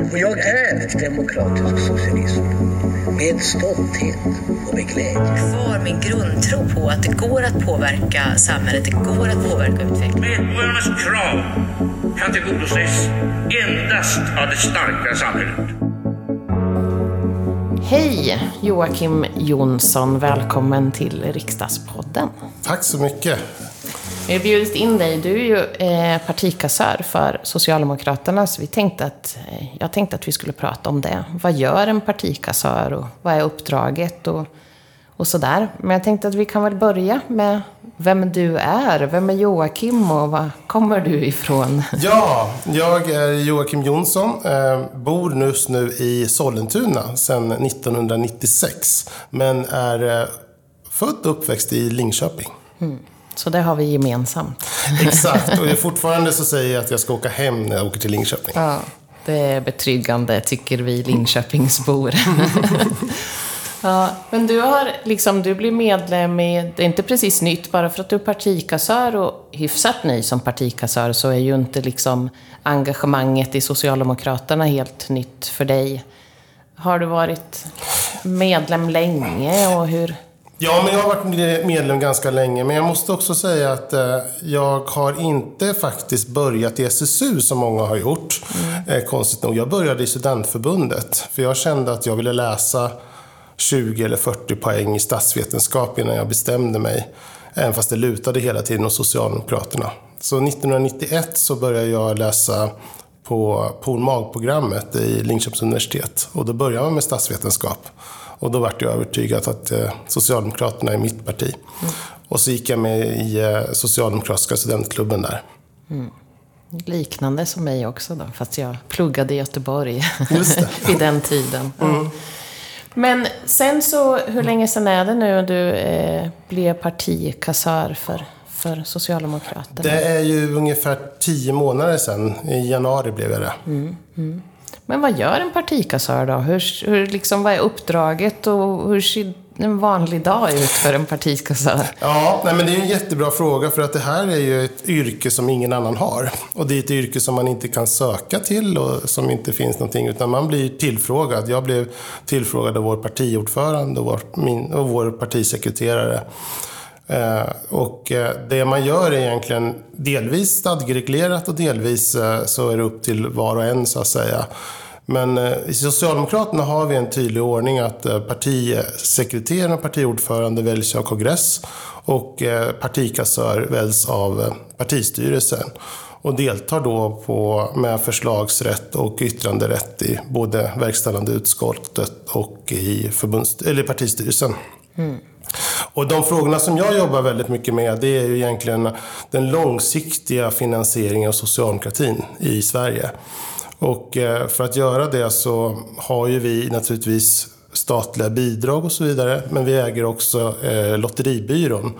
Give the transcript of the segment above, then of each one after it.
Och jag är demokratisk socialism. Med stolthet och med glädje. Kvar min grundtro på att det går att påverka samhället, det går att påverka utvecklingen. Medborgarnas krav kan tillgodoses endast av det starka samhället. Hej Joakim Jonsson, välkommen till Riksdagspodden. Tack så mycket. Vi har bjudit in dig. Du är ju eh, partikassör för Socialdemokraterna, så vi tänkte att, eh, jag tänkte att vi skulle prata om det. Vad gör en partikassör och vad är uppdraget och, och sådär. Men jag tänkte att vi kan väl börja med vem du är. Vem är Joakim och var kommer du ifrån? Ja, jag är Joakim Jonsson. Eh, bor just nu i Sollentuna sedan 1996. Men är eh, född och uppväxt i Linköping. Mm. Så det har vi gemensamt. Exakt, och fortfarande så säger jag att jag ska åka hem när jag åker till Linköping. Ja, det är betryggande tycker vi Linköpingsbor. ja, men du har liksom, du blir medlem i, det är inte precis nytt, bara för att du är partikassör och hyfsat ny som partikassör så är ju inte liksom engagemanget i Socialdemokraterna helt nytt för dig. Har du varit medlem länge och hur? Ja, men jag har varit medlem ganska länge. Men jag måste också säga att eh, jag har inte faktiskt börjat i SSU som många har gjort. Mm. Eh, konstigt nog. Jag började i studentförbundet. För jag kände att jag ville läsa 20 eller 40 poäng i statsvetenskap innan jag bestämde mig. Även fast det lutade hela tiden hos Socialdemokraterna. Så 1991 så började jag läsa på POL-MAG-programmet i Linköpings universitet. Och då började man med statsvetenskap. Och då vart jag övertygad att eh, Socialdemokraterna är mitt parti. Mm. Och så gick jag med i eh, Socialdemokratiska studentklubben där. Mm. Liknande som mig också då, fast jag pluggade i Göteborg vid den tiden. Mm. Men sen så, hur länge sedan är det nu du eh, blev partikassör för, för Socialdemokraterna? Det är ju ungefär tio månader sedan. I januari blev jag det. Mm, mm. Men vad gör en partikassör då? Hur, hur, liksom, vad är uppdraget och hur ser en vanlig dag ut för en partikassör? Ja, nej, men det är en jättebra fråga för att det här är ju ett yrke som ingen annan har. Och det är ett yrke som man inte kan söka till och som inte finns någonting utan man blir tillfrågad. Jag blev tillfrågad av vår partiordförande och vår, min, och vår partisekreterare. Eh, och eh, det man gör är egentligen delvis stadgereglerat och delvis eh, så är det upp till var och en så att säga. Men i Socialdemokraterna har vi en tydlig ordning att partisekreteraren och partiordförande väljs av kongress och partikassör väljs av partistyrelsen och deltar då på, med förslagsrätt och yttranderätt i både verkställande utskottet och i förbunds, eller partistyrelsen. Mm. Och de frågorna som jag jobbar väldigt mycket med, det är ju egentligen den långsiktiga finansieringen av socialdemokratin i Sverige. Och eh, för att göra det så har ju vi naturligtvis statliga bidrag och så vidare, men vi äger också eh, Lotteribyrån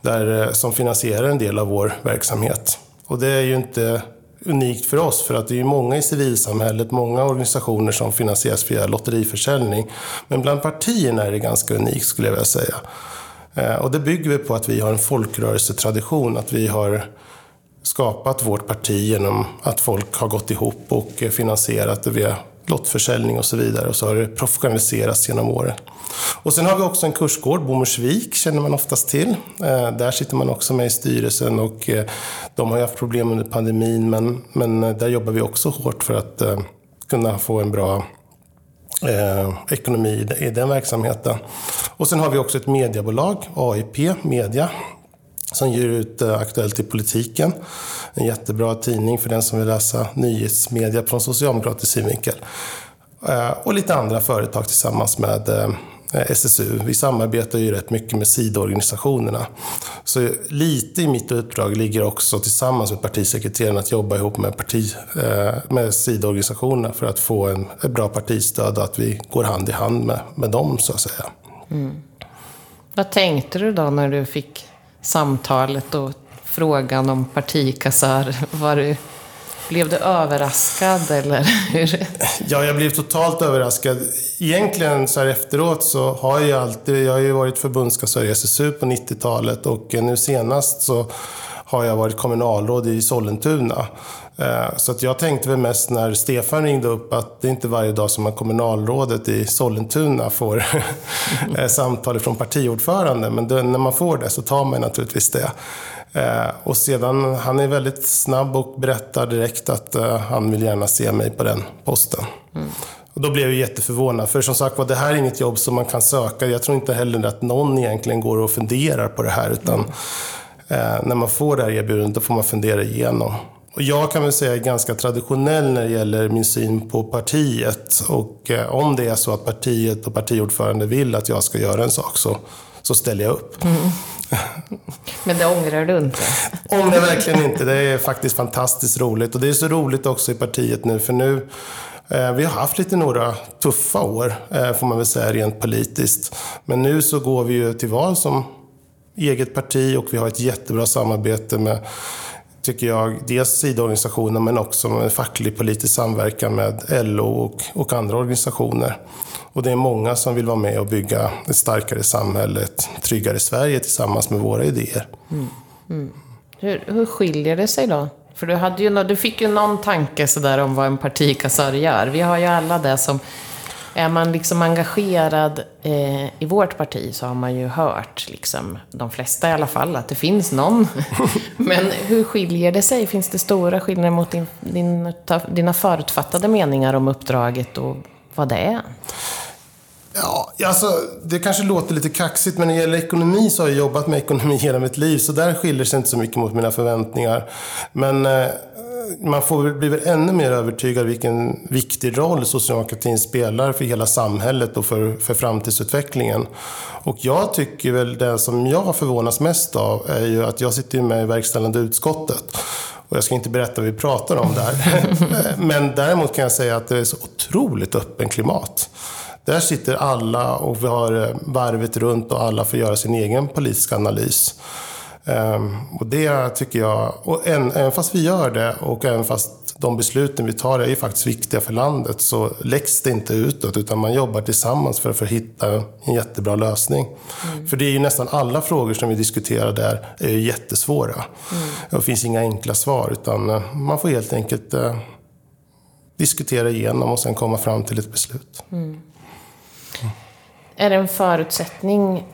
där, eh, som finansierar en del av vår verksamhet. Och det är ju inte unikt för oss för att det är många i civilsamhället, många organisationer som finansieras via lotteriförsäljning. Men bland partierna är det ganska unikt skulle jag vilja säga. Eh, och det bygger vi på att vi har en folkrörelsetradition, att vi har skapat vårt parti genom att folk har gått ihop och eh, finansierat det via lottförsäljning och så vidare. Och så har det professionaliserats genom åren. Och sen har vi också en kursgård, Bommersvik känner man oftast till. Eh, där sitter man också med i styrelsen och eh, de har ju haft problem under pandemin men, men eh, där jobbar vi också hårt för att kunna få en bra eh, ekonomi i den verksamheten. Och sen har vi också ett mediebolag, AIP Media, som ger ut eh, Aktuellt i politiken. En jättebra tidning för den som vill läsa nyhetsmedia från socialdemokratisk synvinkel. Eh, och lite andra företag tillsammans med eh, eh, SSU. Vi samarbetar ju rätt mycket med sidoorganisationerna. Så lite i mitt uppdrag ligger också tillsammans med partisekreteraren att jobba ihop med, parti, med sidoorganisationerna för att få en, ett bra partistöd och att vi går hand i hand med, med dem så att säga. Mm. Vad tänkte du då när du fick samtalet och frågan om partikassör? Var du blev du överraskad eller hur? Ja, jag blev totalt överraskad. Egentligen så här efteråt så har jag alltid, jag har ju varit förbundskassör i SSU på 90-talet och nu senast så har jag varit kommunalråd i Sollentuna. Eh, så att jag tänkte väl mest när Stefan ringde upp att det är inte varje dag som man kommunalrådet i Sollentuna får eh, samtal från partiordförande. Men när man får det så tar man naturligtvis det. Eh, och sedan, han är väldigt snabb och berättar direkt att eh, han vill gärna se mig på den posten. Mm. Och då blev jag jätteförvånad, för som sagt var, det här är inget jobb som man kan söka. Jag tror inte heller att någon egentligen går och funderar på det här, utan mm. eh, när man får det här erbjudandet, då får man fundera igenom. Och jag kan väl säga ganska traditionell när det gäller min syn på partiet. Och eh, om det är så att partiet och partiordförande vill att jag ska göra en sak så, så ställer jag upp. Mm. Men det ångrar du inte? Ångrar verkligen inte. Det är faktiskt fantastiskt roligt. Och det är så roligt också i partiet nu, för nu eh, vi har haft lite några tuffa år, eh, får man väl säga, rent politiskt. Men nu så går vi ju till val som eget parti och vi har ett jättebra samarbete med tycker jag, dels sidoorganisationer men också med facklig politisk samverkan med LO och, och andra organisationer. Och det är många som vill vara med och bygga ett starkare samhälle, ett tryggare Sverige tillsammans med våra idéer. Mm. Mm. Hur, hur skiljer det sig då? För du, hade ju, du fick ju någon tanke sådär om vad en partikassör gör. Vi har ju alla det som är man liksom engagerad eh, i vårt parti så har man ju hört, liksom, de flesta i alla fall, att det finns någon. Men hur skiljer det sig? Finns det stora skillnader mot din, din, dina förutfattade meningar om uppdraget och vad det är? Ja, alltså, det kanske låter lite kaxigt, men när det gäller ekonomi så har jag jobbat med ekonomi hela mitt liv, så där skiljer sig inte så mycket mot mina förväntningar. Men eh, man får bli väl ännu mer övertygad vilken viktig roll socialdemokratin spelar för hela samhället och för, för framtidsutvecklingen. Och jag tycker väl det som jag förvånas mest av är ju att jag sitter med i verkställande utskottet. Och jag ska inte berätta vad vi pratar om där. Men däremot kan jag säga att det är så otroligt öppen klimat. Där sitter alla och vi har varvet runt och alla får göra sin egen politiska analys. Um, och det tycker jag, och även fast vi gör det och även fast de besluten vi tar är faktiskt viktiga för landet så läggs det inte utåt utan man jobbar tillsammans för att hitta en jättebra lösning. Mm. För det är ju nästan alla frågor som vi diskuterar där är ju jättesvåra. Mm. Det finns inga enkla svar utan eh, man får helt enkelt uh, diskutera igenom och sen komma fram till ett beslut. Mm. Är det en förutsättning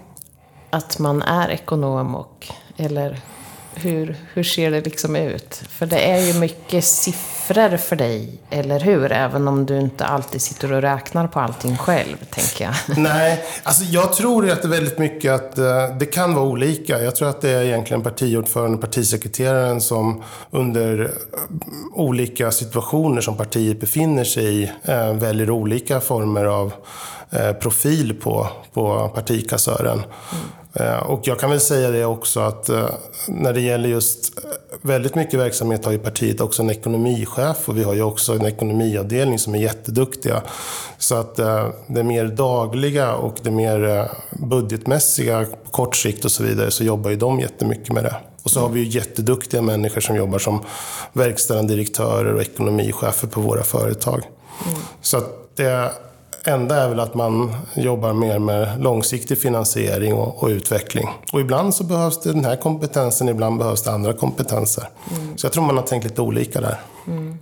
att man är ekonom och eller hur, hur ser det liksom ut? För det är ju mycket siffror för dig, eller hur? Även om du inte alltid sitter och räknar på allting själv, tänker jag. Nej, alltså jag tror att det är väldigt mycket att uh, det kan vara olika. Jag tror att det är egentligen partiordföranden och partisekreteraren som under uh, olika situationer som partiet befinner sig i uh, väljer olika former av profil på, på partikassören. Eh, och jag kan väl säga det också att eh, när det gäller just eh, väldigt mycket verksamhet har ju partiet också en ekonomichef och vi har ju också en ekonomiavdelning som är jätteduktiga. Så att det mer dagliga och det mer budgetmässiga på kort sikt och så vidare så jobbar ju de jättemycket med det. Och så har vi ju jätteduktiga människor som jobbar som verkställande direktörer och ekonomichefer på våra företag. Mm. Så att det enda är väl att man jobbar mer med långsiktig finansiering och, och utveckling. Och ibland så behövs det den här kompetensen, ibland behövs det andra kompetenser. Mm. Så jag tror man har tänkt lite olika där. Mm.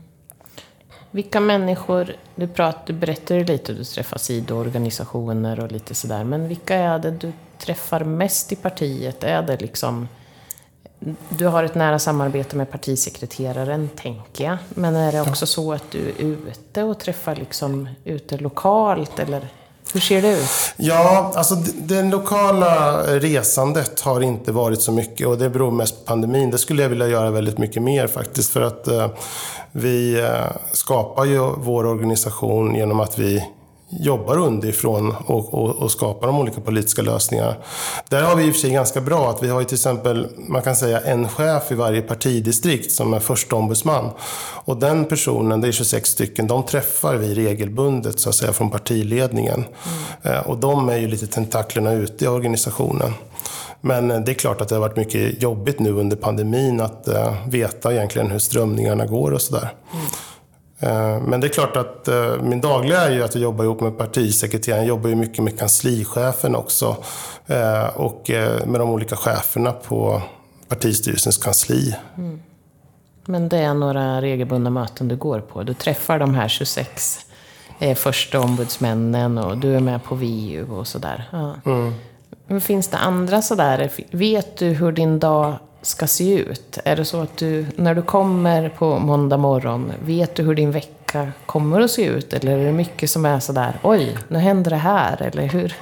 Vilka människor, du, prat, du berättade lite, du träffar sidoorganisationer och lite sådär, men vilka är det du träffar mest i partiet? Är det liksom du har ett nära samarbete med partisekreteraren, tänker jag. Men är det också så att du är ute och träffar liksom ute lokalt, eller hur ser det ut? Ja, alltså det lokala resandet har inte varit så mycket och det beror mest på pandemin. Det skulle jag vilja göra väldigt mycket mer faktiskt. För att eh, vi eh, skapar ju vår organisation genom att vi jobbar underifrån och, och, och, skapar de olika politiska lösningarna. Där har vi i och för sig ganska bra att vi har ju till exempel, man kan säga en chef i varje partidistrikt som är första ombudsman. Och den personen, det är 26 stycken, de träffar vi regelbundet så att säga från partiledningen. Mm. Och de är ju lite tentaklerna ute i organisationen. Men det är klart att det har varit mycket jobbigt nu under pandemin att uh, veta egentligen hur strömningarna går och sådär. Mm. Eh, men det är klart att eh, min dagliga är ju att jag jobbar ihop med partisekreteraren. Jag jobbar ju mycket med kanslichefen också. Eh, och med de olika cheferna på partistyrelsens kansli. Mm. Men det är några regelbundna möten du går på. Du träffar de här 26 eh, första ombudsmännen och du är med på VU och sådär. Ja. Mm. Men finns det andra sådär? Vet du hur din dag ska se ut? Är det så att du, när du kommer på måndag morgon, vet du hur din vecka kommer att se ut? Eller är det mycket som är sådär, oj, nu händer det här, eller hur?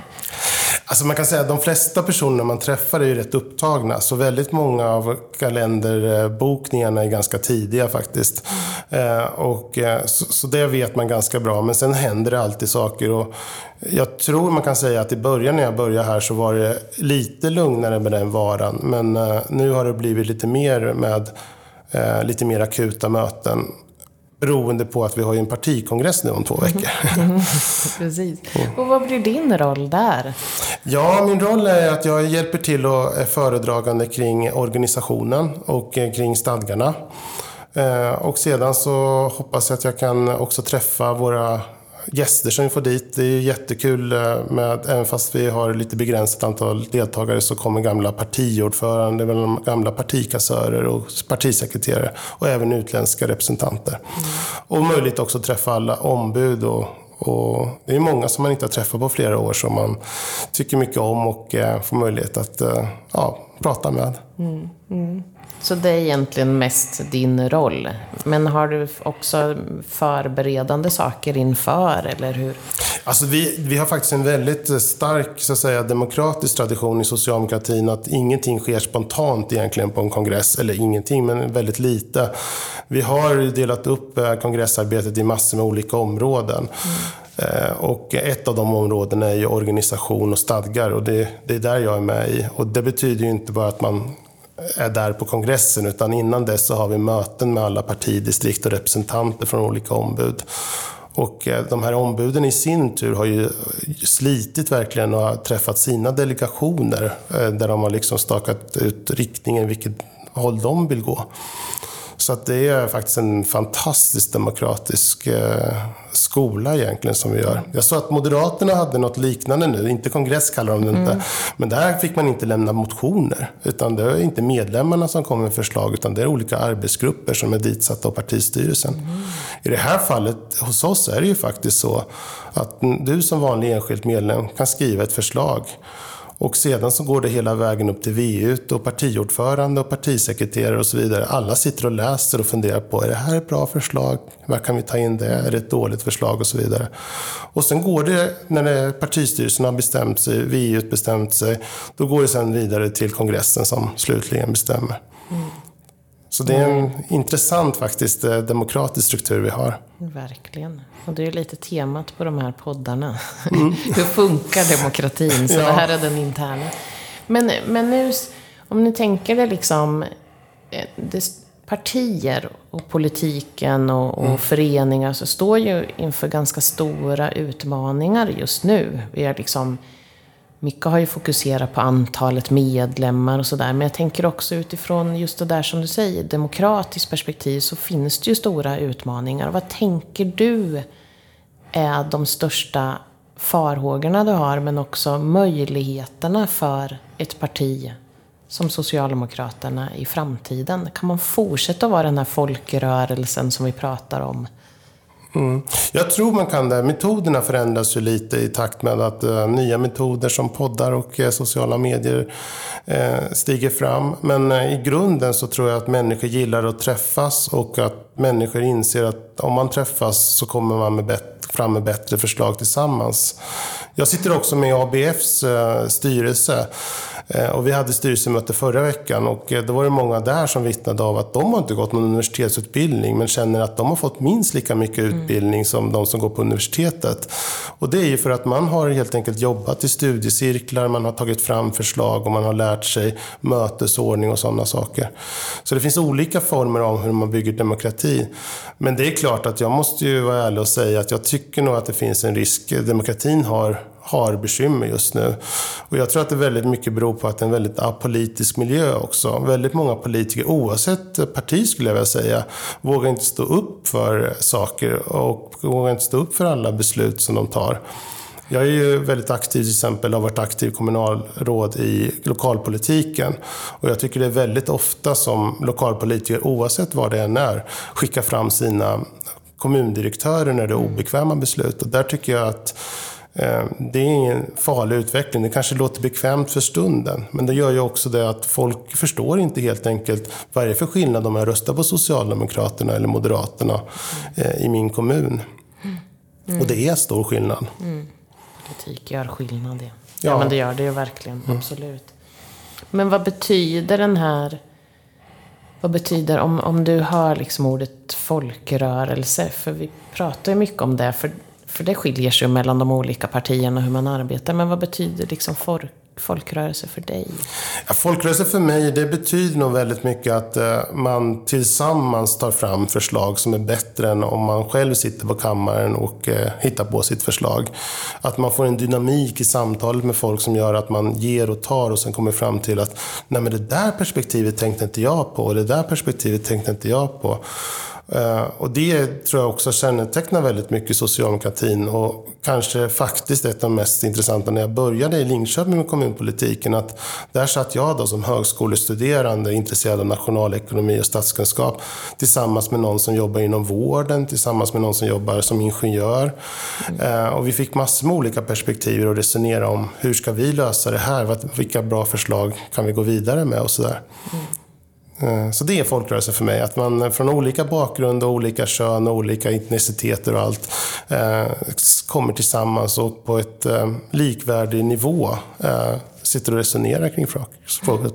Alltså man kan säga att de flesta personer man träffar är ju rätt upptagna. Så väldigt många av kalenderbokningarna är ganska tidiga faktiskt. Eh, och, eh, så, det vet man ganska bra. Men sen händer det alltid saker. Och jag tror man kan säga att i början när jag började här så var det lite lugnare med den varan. Men eh, nu har det blivit lite mer med lite mer akuta möten. Beroende på att vi har en partikongress nu om två veckor. Precis. Och vad blir din roll där? Ja, min roll är att jag hjälper till och är föredragande kring organisationen och eh, kring stadgarna. Eh, och sedan så hoppas jag att jag kan också träffa våra gäster som vi får dit. Det är jättekul eh, med, även fast vi har lite begränsat antal deltagare så kommer gamla partiordförande, gamla partikassörer och partisekreterare och även utländska representanter. Mm. Och möjligt också träffa alla ombud och, och det är många som man inte har träffat på flera år som man tycker mycket om och eh, får möjlighet att eh, ja, prata med. Mm, mm. Så det är egentligen mest din roll. Men har du också förberedande saker inför, eller hur? Alltså vi, vi har faktiskt en väldigt stark så att säga, demokratisk tradition i socialdemokratin att ingenting sker spontant egentligen på en kongress. Eller ingenting, men väldigt lite. Vi har delat upp eh, kongressarbetet i massor med olika områden. Mm. Eh, och ett av de områdena är ju organisation och stadgar och det, det, är där jag är med i. Och det betyder ju inte bara att man är där på kongressen, utan innan dess så har vi möten med alla partidistrikt och representanter från olika ombud. Och eh, de här ombuden i sin tur har ju slitit verkligen och har träffat sina delegationer eh, där de har liksom stakat ut riktningen, vilket håll de vill gå. Så att det är faktiskt en fantastisk demokratisk eh, skola egentligen som vi gör. Jag sa att Moderaterna hade något liknande nu, inte kongress kallar de det inte. Mm. Men där fick man inte lämna motioner. Utan det är inte medlemmarna som kommer med förslag, utan det är olika arbetsgrupper som är ditsatta av partistyrelsen. Mm. I det här fallet, hos oss, är det ju faktiskt så att du som vanlig enskild medlem kan skriva ett förslag. Och sedan så går det hela vägen upp till VU och partiordförande och partisekreterare och så vidare. Alla sitter och läser och funderar på, är det här ett bra förslag? Var kan vi ta in det? Är det ett dåligt förslag? Och så vidare. Och sen går det, när det, partistyrelsen har bestämt sig, VU bestämt sig, då går det sen vidare till kongressen som slutligen bestämmer. Så det är en mm. intressant faktiskt eh, demokratisk struktur vi har. Verkligen. Och det är lite temat på de här poddarna. Mm. Hur funkar demokratin? Så ja. det här är den interna. Men, men nu, om ni tänker det liksom, eh, det, partier och politiken och, och mm. föreningar så står ju inför ganska stora utmaningar just nu. Vi är liksom mycket har ju fokuserat på antalet medlemmar och sådär. Men jag tänker också utifrån just det där som du säger, demokratiskt perspektiv, så finns det ju stora utmaningar. Vad tänker du är de största farhågorna du har, men också möjligheterna för ett parti som Socialdemokraterna i framtiden? Kan man fortsätta vara den här folkrörelsen som vi pratar om? Mm. Jag tror man kan det. Metoderna förändras ju lite i takt med att uh, nya metoder som poddar och uh, sociala medier uh, stiger fram. Men i grunden så tror jag att människor gillar att träffas och att människor inser att om man träffas så kommer man med bättre fram med bättre förslag tillsammans. Jag sitter också med ABFs styrelse Eh, och vi hade styrelsemöte förra veckan och eh, då var det många där som vittnade av att de har inte gått någon universitetsutbildning men känner att de har fått minst lika mycket mm. utbildning mm. som de som går på universitetet. Och det är ju för att man har helt enkelt jobbat i studiecirklar, man har tagit fram förslag och man har lärt sig mötesordning och sådana saker. Så det finns olika former av hur man bygger demokrati. Men det är klart att jag måste ju vara ärlig och säga att jag tycker tycker nog att det finns en risk. Demokratin har har bekymmer just nu. Och jag tror att det väldigt mycket beror på att det är en väldigt apolitisk miljö också. Väldigt många politiker, oavsett parti skulle jag vilja säga, vågar inte stå upp för saker och vågar inte stå upp för alla beslut som de tar. Jag är ju väldigt aktiv, till exempel har varit aktiv kommunalråd i lokalpolitiken. Och jag tycker det är väldigt ofta som lokalpolitiker, oavsett vad det än är, skickar fram sina kommundirektörer när det är obekväma beslut. Och där tycker jag att eh, det är ingen farlig utveckling. Det kanske låter bekvämt för stunden, men det gör ju också det att folk förstår inte helt enkelt vad är det för skillnad om jag röstar på Socialdemokraterna eller Moderaterna eh, i min kommun. Mm. Och det är stor skillnad. Mm. Politik gör skillnad, ja. ja. ja men det gör det ju verkligen. Mm. Absolut. Men vad betyder den här... Vad betyder, om, om du hör liksom ordet folkrörelse, för vi pratar ju mycket om det, för, för det skiljer sig mellan de olika partierna hur man arbetar. Men vad betyder liksom folk, folkrörelse för dig? Ja, folkrörelse för mig, det betyder nog väldigt mycket att eh, man tillsammans tar fram förslag som är bättre än om man själv sitter på kammaren och eh, hittar på sitt förslag. Att man får en dynamik i samtalet med folk som gör att man ger och tar och sen kommer fram till att Nej, men det där perspektivet tänkte inte jag på och det där perspektivet tänkte inte jag på. Eh, och det tror jag också kännetecknar väldigt mycket socialdemokratin och kanske faktiskt ett av de mest intressanta när jag började i Linköping med kommunpolitiken. Att där satt jag då som högskolestuderande intresserad av nationalekonomi och statskunskap tillsammans med någon som jobbar inom vården, tillsammans med någon som jobbar som ingenjör. Mm. Och vi fick massor med olika perspektiv och resonera om hur ska vi lösa det här? Vilka bra förslag kan vi gå vidare med och sådär. Mm. Eh, så det är folkrörelse för mig, att man från olika bakgrund och olika kön och olika etniciteter och allt eh, kommer tillsammans och på ett eh, likvärdig nivå sitter och resonerar kring frågor.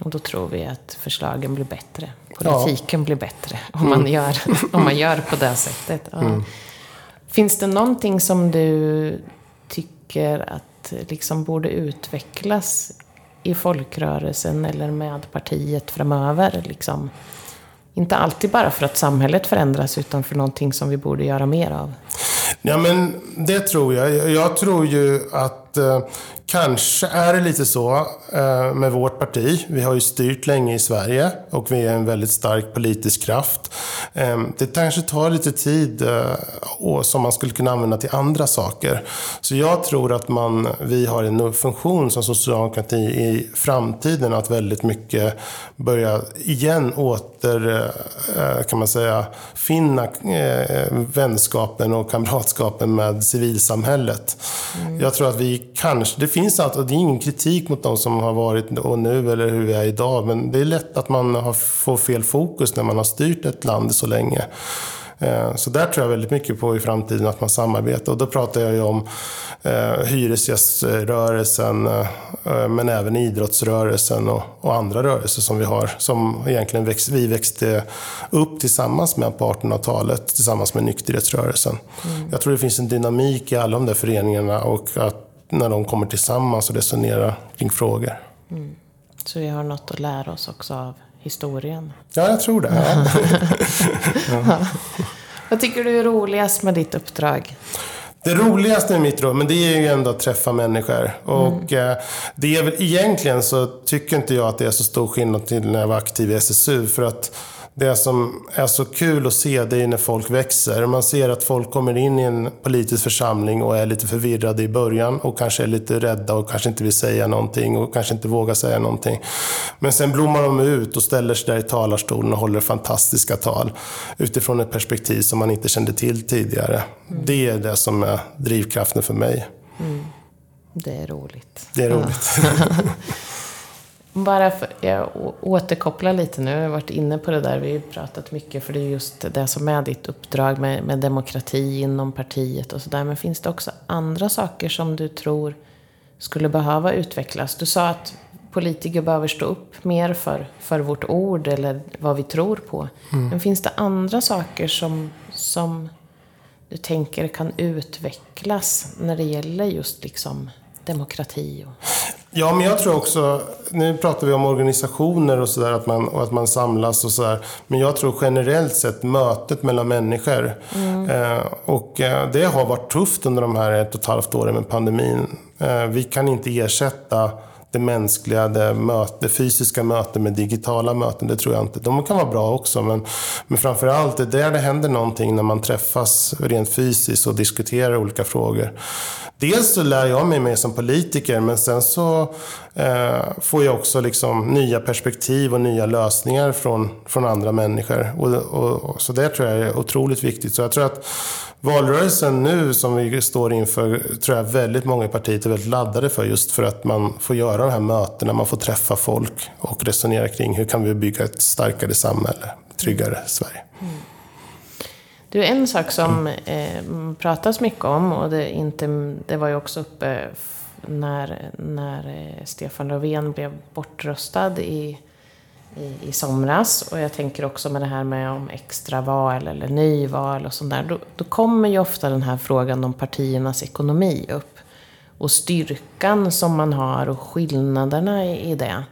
Och då tror vi att förslagen blir bättre. Politiken ja. blir bättre om man, mm. gör, om man gör på det sättet. Ja. Mm. Finns det någonting som du tycker att liksom borde utvecklas i folkrörelsen eller med partiet framöver. Liksom. Inte alltid bara för att samhället förändras, utan för någonting som vi borde göra mer av. Ja, men det tror jag. Jag tror ju att eh, Kanske är det lite så eh, med vårt parti. Vi har ju styrt länge i Sverige och vi är en väldigt stark politisk kraft. Eh, det kanske tar lite tid eh, som man skulle kunna använda till andra saker. Så jag tror att man, vi har en funktion som socialdemokrati i framtiden att väldigt mycket börja igen åter, kan man säga, finna vänskapen och kamratskapen med civilsamhället. Mm. Jag tror att vi kanske, det finns allt, det är ingen kritik mot de som har varit och nu eller hur vi är idag. Men det är lätt att man har, får fel fokus när man har styrt ett land så länge. Eh, så där tror jag väldigt mycket på i framtiden, att man samarbetar. Och då pratar jag ju om eh, hyresgäströrelsen, eh, men även idrottsrörelsen och, och, andra rörelser som vi har. Som egentligen växt, vi växte upp tillsammans med på 1800-talet, tillsammans med nykterhetsrörelsen. Mm. Jag tror det finns en dynamik i alla de där föreningarna och att när de kommer tillsammans och resonerar kring frågor. Mm. Så vi har något att lära oss också av historien? Ja, jag tror det. ja. Vad tycker du är roligast med ditt uppdrag? Det roligaste med mitt rum, men det är ju ändå att träffa människor. Och mm. det är väl egentligen så tycker inte jag att det är så stor skillnad till när jag var aktiv i SSU. För att det som är så kul att se det är när folk växer. Man ser att folk kommer in i en politisk församling och är lite förvirrade i början och kanske är lite rädda och kanske inte vill säga någonting och kanske inte vågar säga någonting. Men sen blommar de ut och ställer sig där i talarstolen och håller fantastiska tal utifrån ett perspektiv som man inte kände till tidigare. Mm. Det är det som är drivkraften för mig. Mm. Det är roligt. Det är roligt. Bara för, jag återkopplar lite nu, jag har varit inne på det där, vi har pratat mycket, för det är just det som är ditt uppdrag med, med demokrati inom partiet och sådär. Men finns det också andra saker som du tror skulle behöva utvecklas? Du sa att politiker behöver stå upp mer för, för vårt ord eller vad vi tror på. Mm. Men finns det andra saker som, som du tänker kan utvecklas när det gäller just liksom demokrati? Och... Ja, men jag tror också, nu pratar vi om organisationer och sådär, att man, och att man samlas och sådär. Men jag tror generellt sett mötet mellan människor. Mm. Eh, och eh, det har varit tufft under de här ett och ett halvt åren med pandemin. Eh, vi kan inte ersätta det mänskliga, det, möte, det fysiska mötet med digitala möten. Det tror jag inte. De kan vara bra också, men, men framför allt det är där det händer någonting när man träffas rent fysiskt och diskuterar olika frågor. Dels så lär jag mig mer som politiker, men sen så eh, får jag också liksom nya perspektiv och nya lösningar från, från andra människor. Och, och, och, så det tror jag är otroligt viktigt. Så jag tror att valrörelsen nu som vi står inför, tror jag väldigt många i partiet är väldigt laddade för just för att man får göra de här mötena, man får träffa folk och resonera kring hur kan vi bygga ett starkare samhälle, tryggare Sverige. Mm. Du, en sak som eh, pratas mycket om, och det, inte, det var ju också uppe när, när eh, Stefan Löfven blev bortröstad i, i, i somras. Och jag tänker också med det här med om extraval eller nyval och sånt där. Då, då kommer ju ofta den här frågan om partiernas ekonomi upp. Och styrkan som man har och skillnaderna i, i det.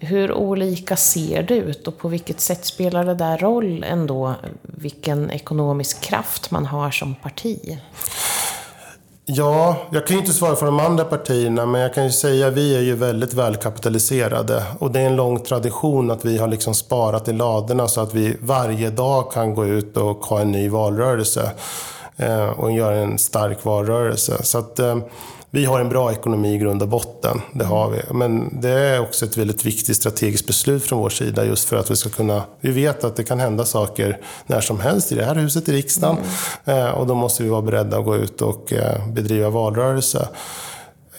Hur olika ser det ut och på vilket sätt spelar det där roll ändå? Vilken ekonomisk kraft man har som parti? Ja, jag kan ju inte svara för de andra partierna, men jag kan ju säga att vi är ju väldigt välkapitaliserade. Och det är en lång tradition att vi har liksom sparat i ladorna så att vi varje dag kan gå ut och ha en ny valrörelse. Eh, och göra en stark valrörelse. Så att, eh, vi har en bra ekonomi i grund och botten. Det har vi. Men det är också ett väldigt viktigt strategiskt beslut från vår sida just för att vi ska kunna... Vi vet att det kan hända saker när som helst i det här huset i riksdagen. Mm. Och då måste vi vara beredda att gå ut och eh, bedriva valrörelse.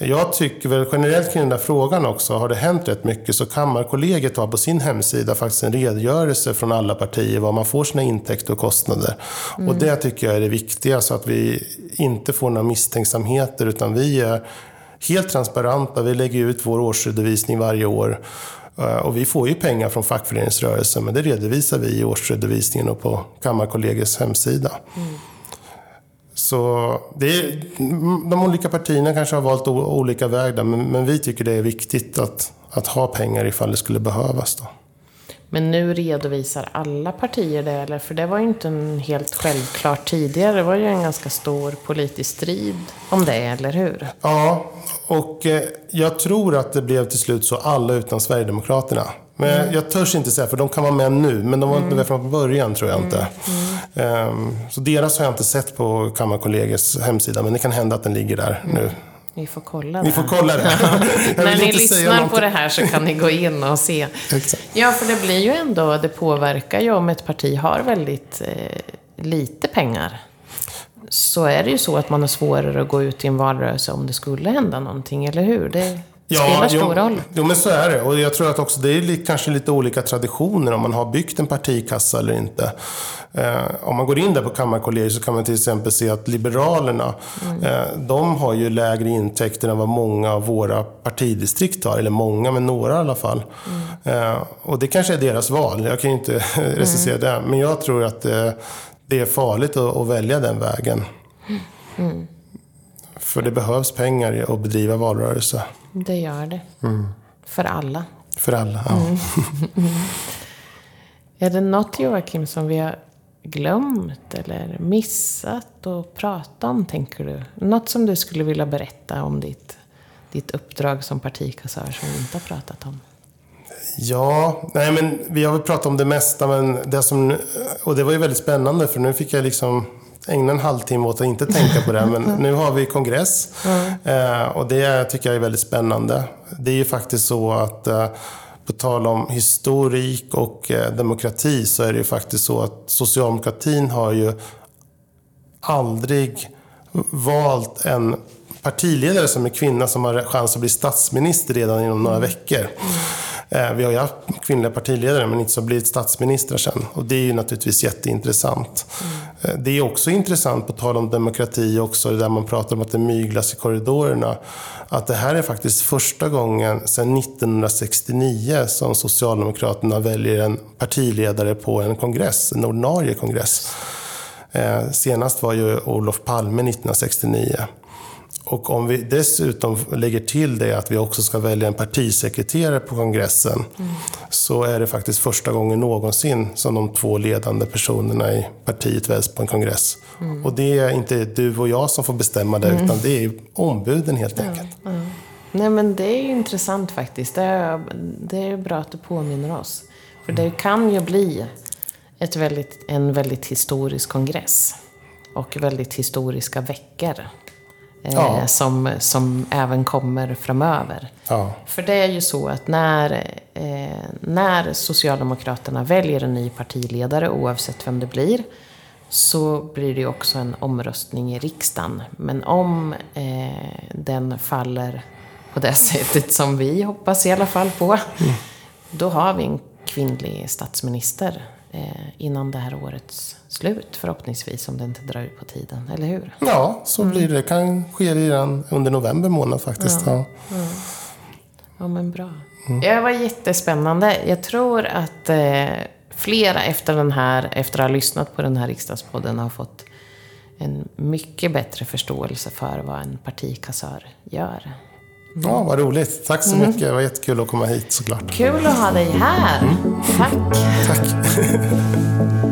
Jag tycker väl generellt kring den där frågan också, har det hänt rätt mycket så Kammarkollegiet har på sin hemsida faktiskt en redogörelse från alla partier vad man får sina intäkter och kostnader. Mm. Och det tycker jag är det viktiga så att vi inte får några misstänksamheter utan vi är helt transparenta. Vi lägger ut vår årsredovisning varje år. Eh, och vi får ju pengar från fackföreningsrörelsen men det redovisar vi i årsredovisningen och på Kammarkollegiets hemsida. Mm. Så det är, de olika partierna kanske har valt olika vägar, men, men, vi tycker det är viktigt att, att ha pengar ifall det skulle behövas. Då. Men nu redovisar alla partier det, eller? För det var ju inte en helt självklart tidigare. Det var ju en ganska stor politisk strid om det, eller hur? Ja, och eh, jag tror att det blev till slut så alla utan Sverigedemokraterna. Men mm. jag törs inte säga, för de kan vara med nu. Men de var inte mm. med från början, tror jag inte. Um, så deras har jag inte sett på Kammarkollegiets hemsida, men det kan hända att den ligger där mm. nu. Vi får kolla det. Vi får kolla det. När ni lyssnar på det här så kan ni gå in och se. Ja, för det blir ju ändå, det påverkar ju om ett parti har väldigt eh, lite pengar. Så är det ju så att man har svårare att gå ut i en valrörelse om det skulle hända någonting, eller hur? Det ja, spelar stor jo, roll. Jo, men så är det. Och jag tror att också det är kanske lite olika traditioner om man har byggt en partikassa eller inte. Eh, om man går in där på Kammarkollegiet så kan man till exempel se att Liberalerna, mm. eh, de har ju lägre intäkter än vad många av våra partidistrikt har. Eller många, men några i alla fall. Mm. Eh, och det kanske är deras val. Jag kan ju inte recensera mm. det. Men jag tror att det, det är farligt att, att, välja den vägen. Mm. För det behövs pengar att bedriva valrörelse. Det gör det. Mm. För alla. För alla, ja. Mm. Är det något Joakim som vi har glömt eller missat att prata om, tänker du? Något som du skulle vilja berätta om ditt, ditt uppdrag som partikassör som vi inte har pratat om? Ja, nej men vi har väl pratat om det mesta, men det som, och det var ju väldigt spännande för nu fick jag liksom ägna en halvtimme åt att inte tänka på det. Men nu har vi kongress mm. och det tycker jag är väldigt spännande. Det är ju faktiskt så att eh, på tal om historik och eh, demokrati så är det ju faktiskt så att socialdemokratin har ju aldrig valt en partiledare som är kvinna som har chans att bli statsminister redan inom några veckor. Eh, vi har ju haft kvinnliga partiledare men inte så blivit statsministrar sen. Och det är ju naturligtvis jätteintressant. Mm. Det är också intressant, på tal om demokrati också, där man pratar om att det myglas i korridorerna. Att det här är faktiskt första gången sedan 1969 som Socialdemokraterna väljer en partiledare på en kongress, en ordinarie kongress. Eh, senast var ju Olof Palme 1969. Och om vi dessutom lägger till det att vi också ska välja en partisekreterare på kongressen mm. så är det faktiskt första gången någonsin som de två ledande personerna i partiet väljs på en kongress. Mm. Och det är inte du och jag som får bestämma det mm. utan det är ombuden helt enkelt. Ja, ja. Nej, men det är intressant faktiskt. Det är, det är bra att du påminner oss. För det kan ju bli ett väldigt, en väldigt historisk kongress. Och väldigt historiska veckor. Eh, Ja. som, som även kommer framöver. Ja. För det är ju så att när, eh, när Socialdemokraterna väljer en ny partiledare, oavsett vem det blir, så blir det ju också en omröstning i riksdagen. Men om eh, den faller på det sättet som vi hoppas i alla fall på, då har vi en kvinnlig statsminister eh, innan det här årets slut, förhoppningsvis, om det inte drar ut på tiden. Eller hur? Ja, så blir det. Det kan ske redan under november månad faktiskt. Ja. Ja, men bra. Det var jättespännande. Jag tror att eh, flera efter, den här, efter att ha lyssnat på den här riksdagspodden har fått en mycket bättre förståelse för vad en partikassör gör. Ja, vad roligt. Tack så mycket. Det var jättekul att komma hit såklart. Kul att ha dig här. Tack. Tack.